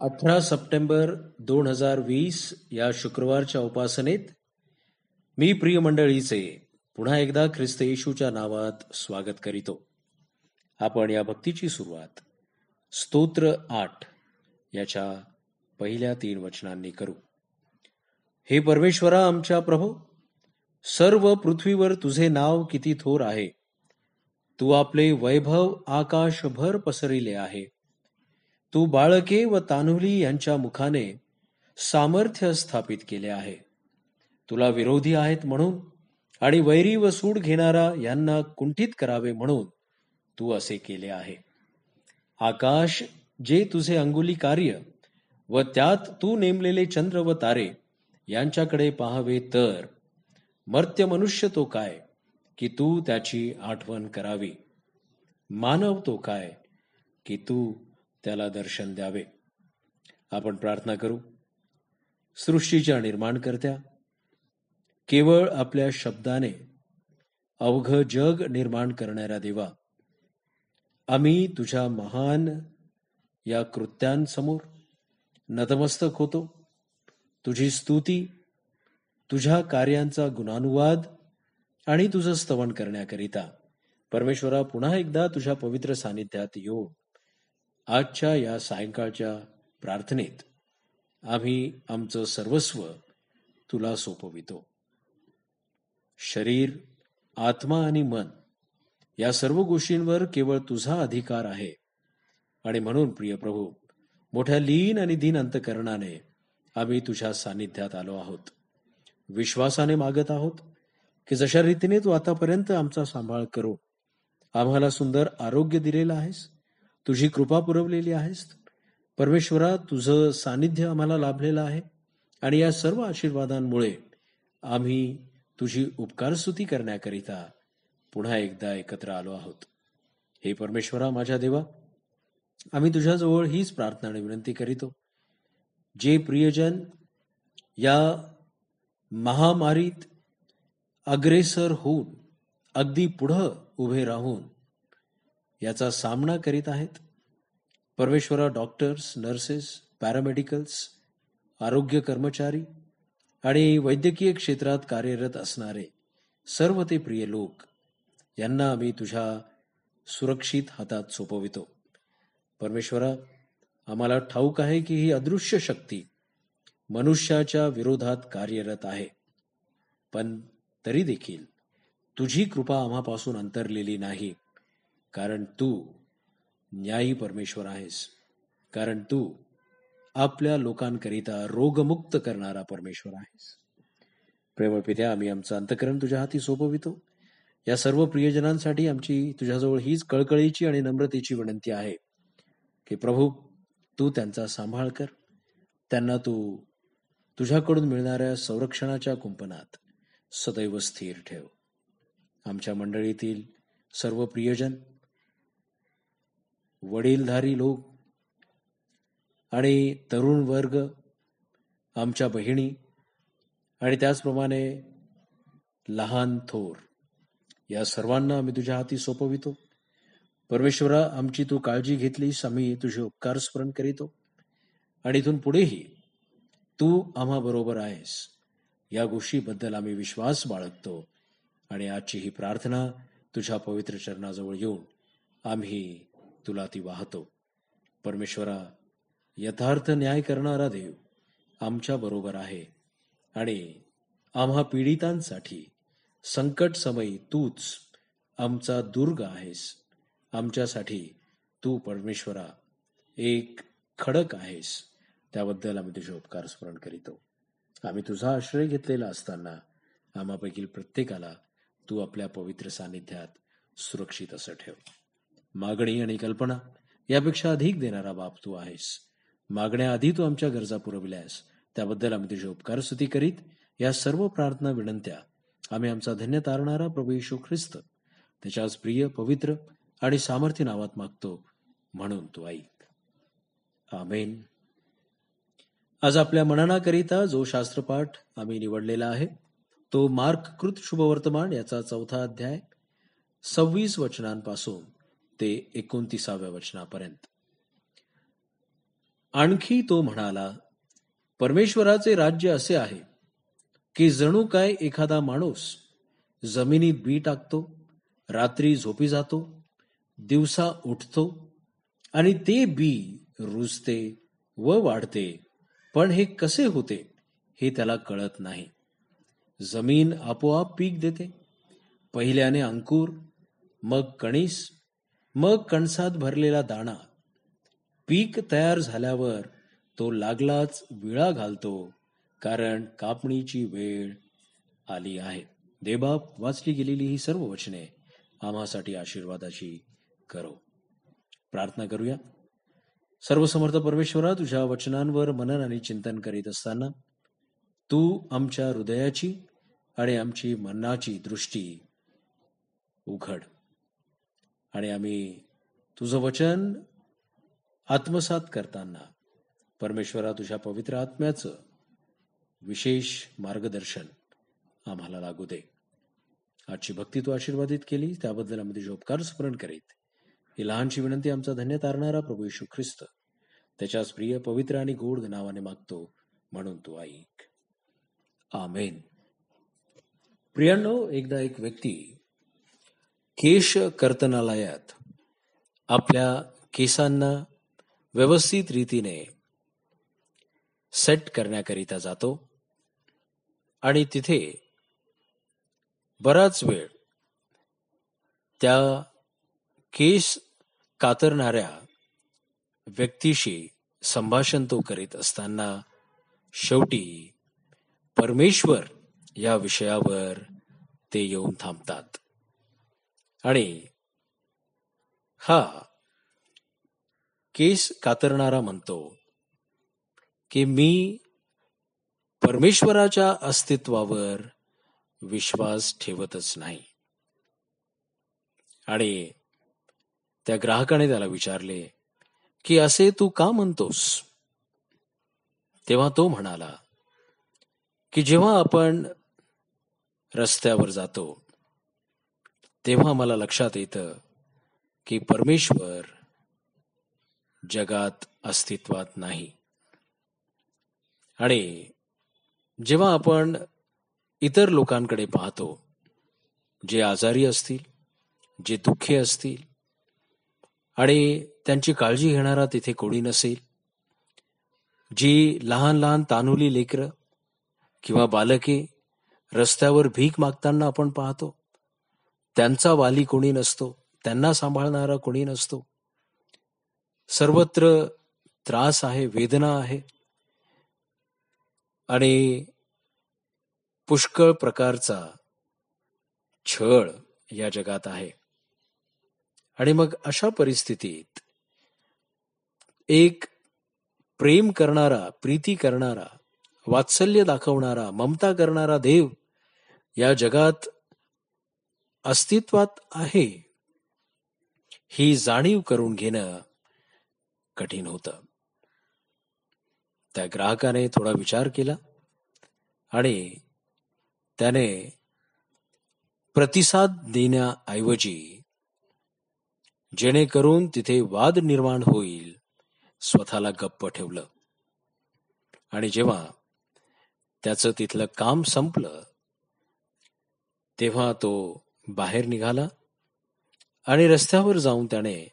अठरा सप्टेंबर दोन हजार वीस या शुक्रवारच्या उपासनेत मी प्रिय मंडळीचे पुन्हा एकदा ख्रिस्त येशूच्या नावात स्वागत करीतो. आपण या भक्तीची सुरुवात स्तोत्र आठ याच्या पहिल्या तीन वचनांनी करू. हे परमेश्वरा आमच्या प्रभू सर्व पृथ्वीवर तुझे नाव किती थोर आहे. तू आपले वैभव आकाशभर पसरिले आहे. तू बाळके व तान्हुली यांच्या मुखाने सामर्थ्य स्थापित केले आहे. तुला विरोधी आहेत म्हणून आणि वैरी व सूड घेणारा यांना कुंठित करावे म्हणून तू असे केले आहे. आकाश जे तुझे अंगुली कार्य व त्यात तू नेमलेले चंद्र व तारे यांच्याकडे पाहावे तर. मर्त्य मनुष्य तो काय की तू त्याची आठवण करावी? मानव तो काय की तू त्याला दर्शन द्यावे. आपण प्रार्थना करू. सृष्टीच्या निर्माणकर्त्या केवळ आपल्या शब्दाने अवघ जग निर्माण करणाऱ्या देवा आम्ही तुझ्या महान या कृत्यांसमोर नतमस्तक होतो. तुझी स्तुती तुझ्या कार्यांचा गुणानुवाद आणि तुझं स्तवन करण्याकरिता परमेश्वरा पुन्हा एकदा तुझ्या पवित्र सानिध्यात येऊन आजच्या या सायंकाळच्या प्रार्थनेत आम्ही आमचं सर्वस्व तुला सोपवितो. शरीर आत्मा आणि मन या सर्व गोष्टींवर केवळ तुझा अधिकार आहे. आणि म्हणून प्रिय प्रभू मोठ्या लीन आणि दिन अंतकरणाने आम्ही तुझ्या सानिध्यात आलो आहोत. विश्वासाने मागत आहोत की जशा रीतीने तू आतापर्यंत आमचा सांभाळ करू आम्हाला सुंदर आरोग्य दिलेलं आहेस तुझी कृपा पुरवलेली आहेस परमेश्वरा तुझं सानिध्य आम्हाला लाभलेलं आहे आणि या सर्व आशीर्वादांमुळे आम्ही तुझी उपकारस्तुती करण्याकरिता पुन्हा एकदा एकत्र आलो आहोत. हे परमेश्वरा माझ्या देवा आम्ही तुझ्याजवळ हीच प्रार्थना आणि विनंती करीतो. जे प्रियजन या महामारीत अग्रेसर होऊन अगदी पुढं उभे राहून याचा सामना करीत आहेत. परमेश्वरा डॉक्टर्स नर्सेस पॅरामेडिकल्स आरोग्य कर्मचारी आणि वैद्यकीय क्षेत्रात कार्यरत असणारे सर्व ते प्रिय लोक यांना आम्ही तुझ्या सुरक्षित हातात सोपवितो. परमेश्वरा आम्हाला ठाऊक आहे की ही अदृश्य शक्ती मनुष्याच्या विरोधात कार्यरत आहे. पण तरी देखील तुझी कृपा आम्हापासून अंतरलेली नाही. कारण तू न्यायी परमेश्वर आहेस. कारण तू आपल्या लोकांकरिता रोगमुक्त करणारा परमेश्वर आहेस. प्रेमळ पित्या आम्ही आमचं अंतकरण तुझ्या हाती सोपवितो. या सर्व प्रियजनांसाठी आमची तुझ्याजवळ हीच कळकळीची आणि नम्रतेची विनंती आहे की प्रभू तू त्यांचा सांभाळ कर. त्यांना तू तुझ्याकडून मिळणाऱ्या संरक्षणाच्या कुंपणात सदैव स्थिर ठेव. आमच्या मंडळीतील सर्व प्रियजन वडीलधारी लोक आणि तरुण वर्ग आमच्या बहिणी आणि त्याचप्रमाणे लहान थोर. या सर्वांना आम्ही तुझ्या हाती सोपवितो. परमेश्वरा आमची तू काळजी घेतलीस आम्ही तुझे उपकार स्मरण करीतो. आणि इथून पुढेही तू आम्हा बरोबर आहेस. या गोष्टीबद्दल आम्ही विश्वास बाळगतो आणि आजची ही प्रार्थना तुझ्या पवित्र चरणाजवळ येऊन आम्ही तुला ती वाहतो. परमेश्वरा यथार्थ न्याय करणारा देव आमच्या बरोबर आहे आणि आम्हा पीडितांसाठी संकट समयी तूच आमचा दुर्ग आहेस. आमच्यासाठी तू परमेश्वरा एक खडक आहेस. त्याबद्दल आम्ही तुझे उपकार स्मरण करीतो. आम्ही तुझा आश्रय घेतलेला असताना आम्हापैकी प्रत्येकाला तू आपल्या पवित्र सानिध्यात सुरक्षित असं ठेव. मागणी आणि कल्पना यापेक्षा अधिक देणारा बाप तू आहेस. मागण्याआधी तू आमच्या गरजा पुरविल्यास त्याबद्दल आम्ही तुझे उपकार स्तुती करीत या सर्व प्रार्थना विनंत्या आम्ही आमचा धन्य तारणारा प्रभू येशू ख्रिस्त त्याच्याच प्रिय पवित्र आणि सामर्थ्य नावात मागतो म्हणून तू ऐक. आमेन. आज आपल्या मननाकरिता जो शास्त्रपाठ आम्ही निवडलेला आहे तो मार्क कृत शुभवर्तमान याचा चौथा अध्याय सव्वीस वचनांपासून ते एकोणतीसाव्या वचनापर्यंत. आणखी तो म्हणाला परमेश्वराचे राज्य असे आहे की जणू काय एखादा माणूस जमिनीत बी टाकतो रात्री झोपी जातो दिवसा उठतो आणि ते बी रुजते व वाढते पण हे कसे होते हे त्याला कळत नाही. जमीन आपोआप पीक देते पहिल्याने अंकुर मग कणीस मग कणसात भरलेला दाणा. पीक तयार झाल्यावर तो लागलाच विळा घालतो कारण कापणीची वेळ आली आहे. देबाप वाचली गेलेली ही सर्व वचने आम्हासाठी आशीर्वादाची करो. प्रार्थना करूया. सर्वसमर्थ परमेश्वरा तुझ्या वचनांवर मनन आणि चिंतन करीत असताना तू आमच्या हृदयाची आणि आमची मनाची दृष्टी उघड. आणि आम्ही तुझं वचन आत्मसात करताना परमेश्वरा तुझ्या पवित्र आत्म्याचं विशेष मार्गदर्शन आम्हाला लागू दे. आजची भक्ती तू आशीर्वादित केली त्याबद्दल आम्ही तुझे उपकार स्मरण करीत. ही लहानशी विनंती आमचा धन्य तारणारा प्रभू येशू ख्रिस्त. त्याच्याच प्रिय पवित्र आणि गोड नावाने मागतो म्हणून तू ऐक. आमेन. प्रियांनो एकदा एक व्यक्ती केश कर्तनालयात. आपल्या केसांना व्यवस्थित रीतीने सेट करण्याकरिता जातो आणि तिथे बराच वेळ त्या केस कातरणाऱ्या व्यक्तीशी संभाषण तो करीत असताना शेवटी परमेश्वर या विषयावर ते येऊन थांबतात. आणि हा केस कातरणारा म्हणतो की मी परमेश्वराच्या अस्तित्वावर विश्वास ठेवतच नाही. आणि त्या ग्राहकाने त्याला विचारले की असे तू का म्हणतोस? तेव्हा तो म्हणाला की जेव्हा आपण रस्त्यावर जातो तेव्हा मला लक्षात येतं की परमेश्वर जगात अस्तित्वात नाही. आणि जेव्हा आपण इतर लोकांकडे पाहतो जे आजारी असतील जे दुःखी असतील आणि त्यांची काळजी घेणारा तिथे कोणी नसेल जी लहान लहान तानुली लेकरं किंवा बालके रस्त्यावर भीक मागताना आपण पाहतो त्यांचा वाली कोणी नसतो त्यांना सांभाळणारा कोणी नसतो. सर्वत्र त्रास आहे वेदना आहे. आणि पुष्कळ प्रकारचा छळ या जगात आहे. आणि मग अशा परिस्थितीत एक प्रेम करणारा प्रीती करणारा वात्सल्य दाखवणारा ममता करणारा देव या जगात अस्तित्वात आहे. ही जाणीव करून घेणं कठीण होतं. त्या ग्राहकाने थोडा विचार केला आणि त्याने प्रतिसाद देण्याऐवजी जेणेकरून तिथे वाद निर्माण होईल स्वतःला गप्प ठेवलं. आणि जेव्हा त्याचं तिथलं काम संपलं तेव्हा तो बाहेर निघाला आणि रस्त्यावर जाऊन त्याने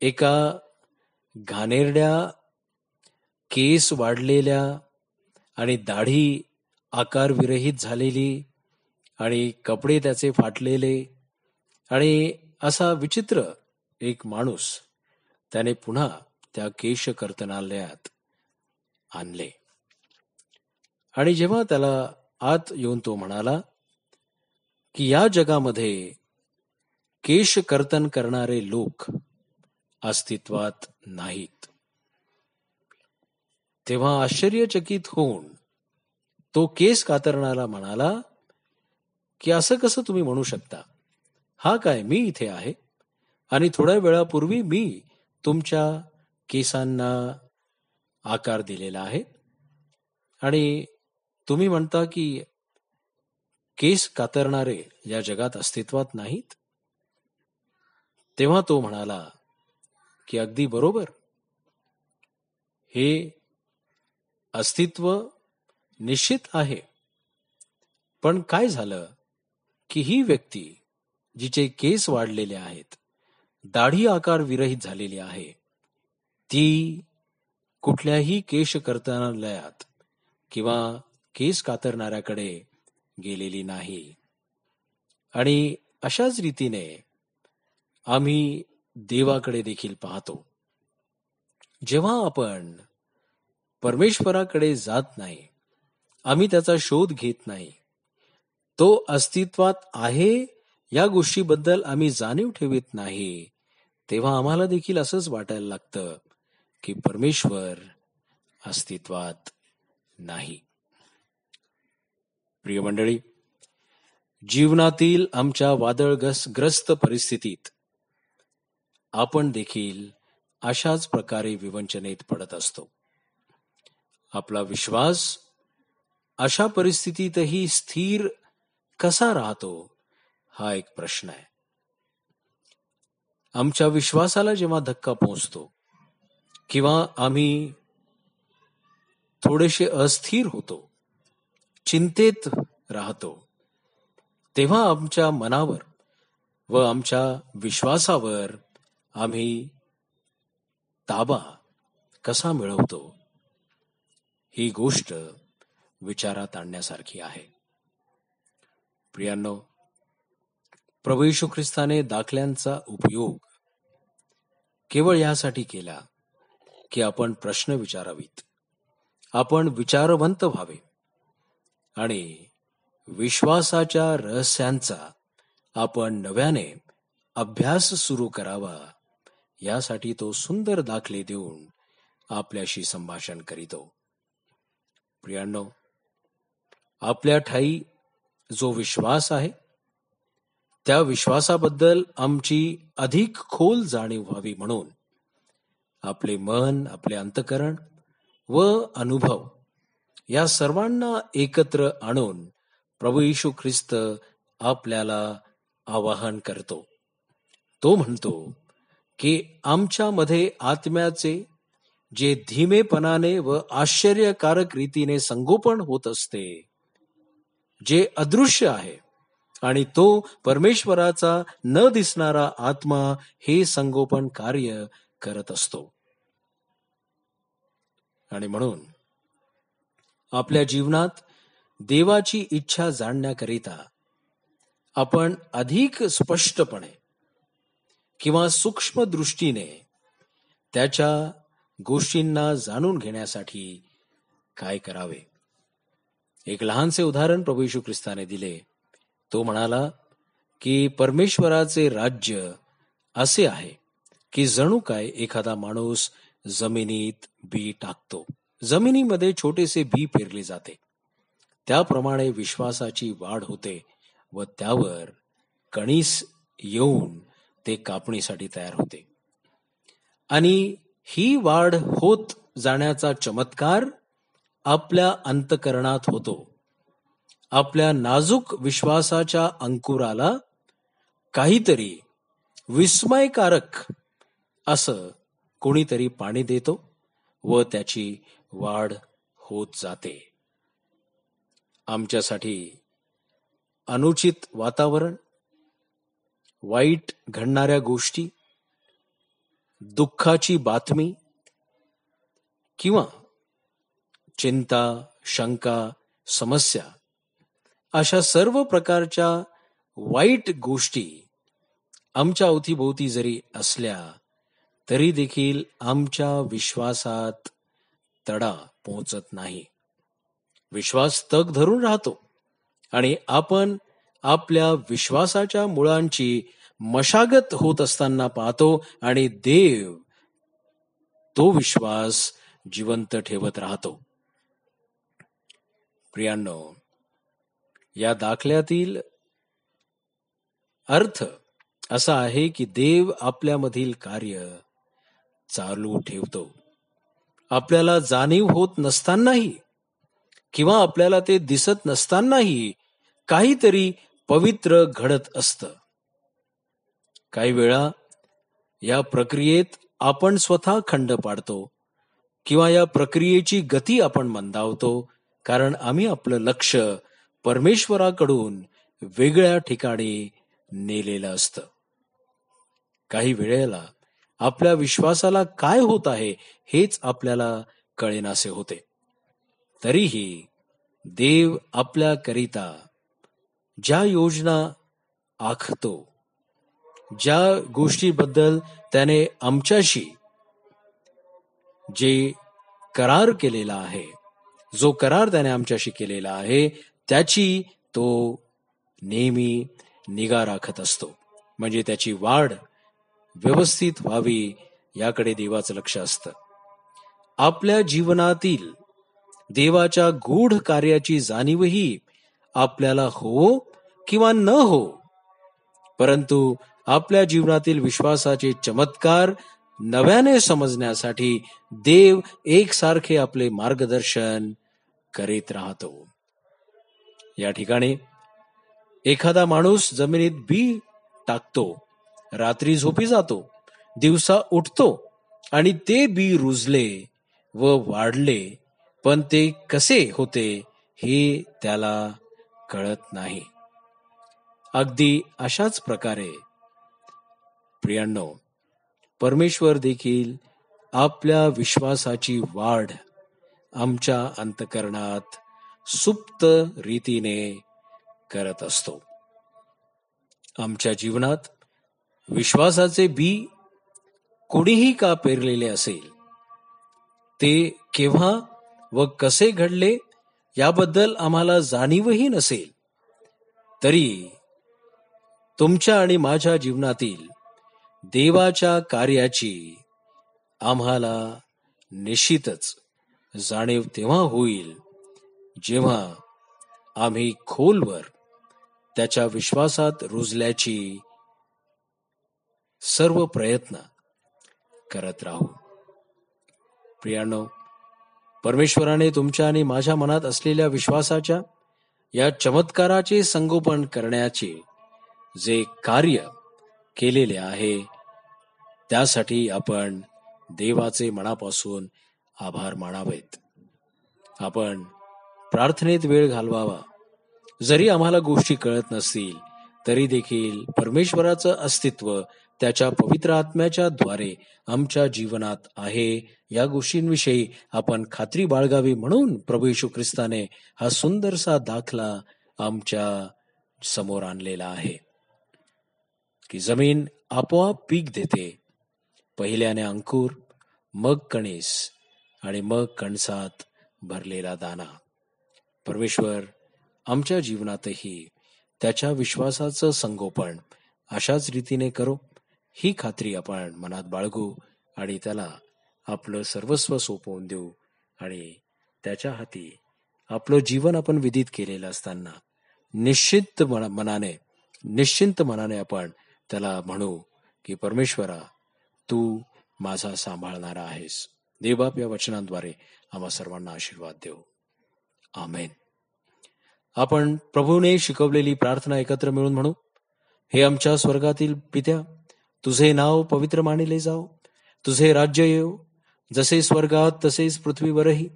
एका घाणेरड्या केस वाढलेल्या आणि दाढी आकारविरहित झालेली आणि कपडे त्याचे फाटलेले आणि असा विचित्र एक माणूस त्याने पुन्हा त्या केश कर्तनालयात आणले. आणि जेव्हा त्याला आत येऊन तो म्हणाला की या जगामध्ये केश कर्तन करणारे लोक अस्तित्वात नाहीत. तेव्हा आश्चर्यचकित होऊन तो केस कातरणारा म्हणाला की असं कसं तुम्ही म्हणू शकता? हा काय मी इथे आहे? आणि थोड्या वेळापूर्वी मी तुमच्या केसांना आकार दिलेला आहे? आणि तुम्ही म्हणता की केस कातरणारे या जगात अस्तित्वात नाहीत? तेव्हा तो म्हणाला की अगदी बरोबर. हे अस्तित्व निश्चित आहे. पण काय झालं की ही व्यक्ती जिचे केस वाढलेले आहेत दाढी आकार विरहित झालेली आहे ती कुठल्याही केश कर्तनालयात किंवा केस कातरणाऱ्याकडे गेलेली नाही. आणि अशाच रीतीने आम्ही देवाकडे देखील पाहतो. जेव्हा आपण परमेश्वराकडे जात नाही आम्ही त्याचा शोध घेत नाही. तो अस्तित्वात आहे या गोष्टीबद्दल आम्ही जाणीव ठेवत नाही तेव्हा आम्हाला देखील असंच वाटायला लागतं की परमेश्वर अस्तित्वात नाही. प्रिय मंडळी जीवनातील आमच्या वादळग्रस्त परिस्थितीत आपण देखील अशाच प्रकारे विवंचनेत पडत असतो. आपला विश्वास अशा परिस्थितीतही स्थिर कसा राहतो हा एक प्रश्न आहे. आमच्या विश्वासाला जेव्हा धक्का पोहोचतो किंवा आम्ही थोडेसे अस्थिर होतो चिंतेत राहतो. तेव्हा आमच्या मनावर व आमच्या विश्वासावर आम्ही ताबा कसा मिळवतो? ही गोष्ट विचारात आणण्यासारखी आहे. प्रियांनो प्रभू ख्रिस्ताने दाखल्यांचा उपयोग केवळ यासाठी केला की आपण प्रश्न विचारावीत. आपण विचारवंत व्हावे. आणि विश्वासाच्या रहस्यांचा आपण नव्याने अभ्यास सुरू करावा यासाठी तो सुंदर दाखले देऊन आपल्याशी संभाषण करीतो. प्रियांनो आपल्या ठाई जो विश्वास आहे त्या विश्वासाबद्दल आमची अधिक खोल जाणीव व्हावी म्हणून आपले मन आपले अंतकरण व अनुभव या सर्वांना एकत्र आणून प्रभू येशू ख्रिस्त आपल्याला आवाहन करतो. तो म्हणतो की आमच्यामध्ये आत्म्याचे जे धीमेपणाने व आश्चर्यकारक रीतीने संगोपन होत असते जे अदृश्य आहे आणि तो परमेश्वराचा न दिसणारा आत्मा हे संगोपन कार्य करत असतो. आणि म्हणून आपल्या जीवनात देवाची इच्छा जाणण्याकरिता आपण अधिक स्पष्टपणे किंवा सूक्ष्म दृष्टीने त्याच्या गोष्टींना जाणून घेण्यासाठी काय करावे? एक लहानसे उदाहरण प्रभू यशू ख्रिस्ताने दिले. तो म्हणाला की परमेश्वराचे राज्य असे आहे की जणू काय एखादा माणूस जमिनीत बी टाकतो. जमिनीमध्ये छोटेसे बी पेरले जाते. त्याप्रमाणे विश्वासाची वाढ होते व त्यावर कणीस येऊन ते कापणीसाठी तयार होते. आणि ही वाढ होत जाण्याचा चमत्कार आपल्या अंतकरणात होतो. आपल्या नाजूक विश्वासाच्या अंकुराला काहीतरी विस्मयकारक असं कोणीतरी पाणी देतो व त्याची वाढ होत जाते. आमच्यासाठी अनुचित वातावरण वाईट घडणाऱ्या गोष्टी दुःखाची बातमी किंवा चिंता शंका समस्या अशा सर्व प्रकारच्या वाईट गोष्टी आमच्या अवतीभोवती जरी असल्या तरी देखील आमच्या विश्वासात तडा पोहोचत नाही. विश्वास तग धरून राहतो. आणि आपण आपल्या विश्वासाच्या मुळांची मशागत होत असताना पाहतो आणि देव तो विश्वास जिवंत ठेवत राहतो. प्रियांनो या दाखल्यातील अर्थ असा आहे की देव आपल्यामधील कार्य चालू ठेवतो. आपल्याला जाणीव होत नसतानाही किंवा आपल्याला ते दिसत नसतानाही काहीतरी पवित्र घडत असत. काही वेळा या प्रक्रियेत आपण स्वतः खंड पाडतो किंवा या प्रक्रियेची गती आपण मंदावतो कारण आम्ही आपलं लक्ष परमेश्वराकडून वेगळ्या ठिकाणी नेलेलं असतं. काही वेळेला आपल्या विश्वासाला काय होत आहे हेच आपल्याला कळेनासे होते. तरीही देव आपल्याकरिता ज्या योजना आखतो ज्या गोष्टीबद्दल त्याने आमच्याशी जे करार केलेला आहे जो करार त्याने आमच्याशी केलेला आहे त्याची तो नेहमी निगा राखत असतो. म्हणजे त्याची वाढ व्यवस्थित व्हावी याकडे देवाचं लक्ष असतं. आपल्या जीवनातील देवाच्या गूढ कार्याची जाणीवही आपल्याला हो किंवा न हो परंतु आपल्या जीवनातील विश्वासाचे चमत्कार नव्याने समजण्यासाठी देव एकसारखे आपले मार्गदर्शन करीत राहतो. या ठिकाणी एखादा माणूस जमिनीत बी टाकतो. रात्री झोपी जातो. दिवसा उठतो आणि ते बी रुजले व वाढले पण ते कसे होते हे त्याला कळत नाही. अगदी अशाच प्रकारे. प्रियांनो परमेश्वर देखील आपल्या विश्वासाची वाढ आमच्या अंतकरणात सुप्त रीतीने करत असतो. आमच्या जीवनात विश्वासाचे बी कोणीही का पेरलेले असेल? ते केव्हा व कसे घडले याबद्दल आम्हाला जाणीवही नसेल. तरी तुमच्या आणि माझ्या जीवनातील देवाच्या कार्याची आम्हाला निश्चितच जाणीव तेव्हा होईल जेव्हा आम्ही खोलवर त्याच्या विश्वासात रुजल्याची सर्व प्रयत्न करत राहू. प्रियानो परमेश्वराने तुमच्या आणि माझ्या मनात असलेल्या विश्वासाच्या या चमत्काराचे संगोपन करण्याचे जे कार्य केलेले आहे त्यासाठी आपण देवाचे मनापासून आभार मानावेत. आपण प्रार्थनेत वेळ घालवावा. जरी आम्हाला गोष्टी कळत नसतील तरी देखील परमेश्वराचं अस्तित्व त्याच्या पवित्र आत्म्याच्या द्वारे आमच्या जीवनात आहे. या गोष्टींविषयी आपण खात्री बाळगावी म्हणून प्रभू येशू ख्रिस्ताने हा सुंदरसा दाखला आमच्यासमोर आणलेला आहे. की जमीन आपोआप पीक देते. पहिल्याने अंकुर मग कणीस आणि मग कणसात भरलेला दाना. परमेश्वर आमच्या जीवनातही त्याच्या विश्वासाचं संगोपन अशाच रीतीने करो. ही खात्री आपण मनात बाळगू आणि त्याला आपलं सर्वस्व सोपवून देऊ आणि त्याच्या हाती आपलं जीवन आपण विदित केलेलं असताना निश्चित मनाने निश्चिंत मनाने आपण त्याला म्हणू की परमेश्वरा तू माझा सांभाळणारा आहेस. देवबाप या वचनांद्वारे आम्हा सर्वांना आशीर्वाद देऊ. आमेन. आपण प्रभूने शिकवलेली प्रार्थना एकत्र मिळून म्हणू हे आमच्या स्वर्गातील पित्या तुझे नाव पवित्र मानिले जाओ. तुझे राज्य येऊ जसे स्वर्गात तसेच पृथ्वीवरही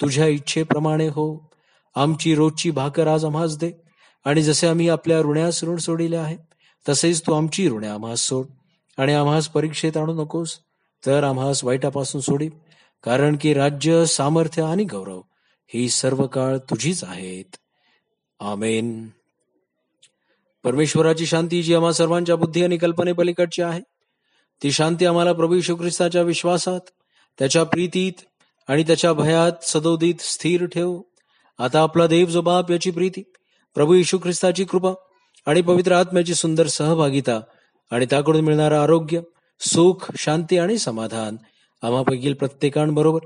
तुझ्या इच्छेप्रमाणे हो. आमची रोजची भाकर आज आम्हास दे. आणि जसे आम्ही आपल्या ऋण्यास ऋण सोडिले आहे तसेच तू आमची ऋणे आम्हास सोड. आणि आम्हास परीक्षेत आणू नकोस तर आम्हास वाईटापासून सोडी. कारण की राज्य सामर्थ्य आणि गौरव ही सर्व काळ तुझीच आहेत. आमेन. परमेश्वराची शांती जी आम्हा सर्वांच्या बुद्धी आणि कल्पने पलीकडची आहे ती शांती आम्हाला प्रभू यशू ख्रिस्ताच्या विश्वासात त्याच्या प्रीतीत आणि त्याच्या भयात सदोदित स्थिर ठेव. आता आपला देव जो बाप याची प्रीती प्रभू यशू ख्रिस्ताची कृपा आणि पवित्र आत्म्याची सुंदर सहभागिता आणि त्याकडून मिळणारं आरोग्य सुख शांती आणि समाधान आम्हापैकी प्रत्येकांबरोबर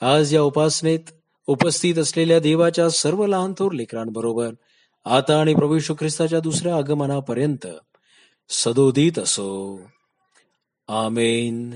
आज या उपासनेत उपस्थित असलेल्या देवाच्या सर्व लहान थोर लेकरांबरोबर आता आणि प्रभू यशू ख्रिस्ताच्या दुसऱ्या आगमनापर्यंत सदोदित असो. आमेन.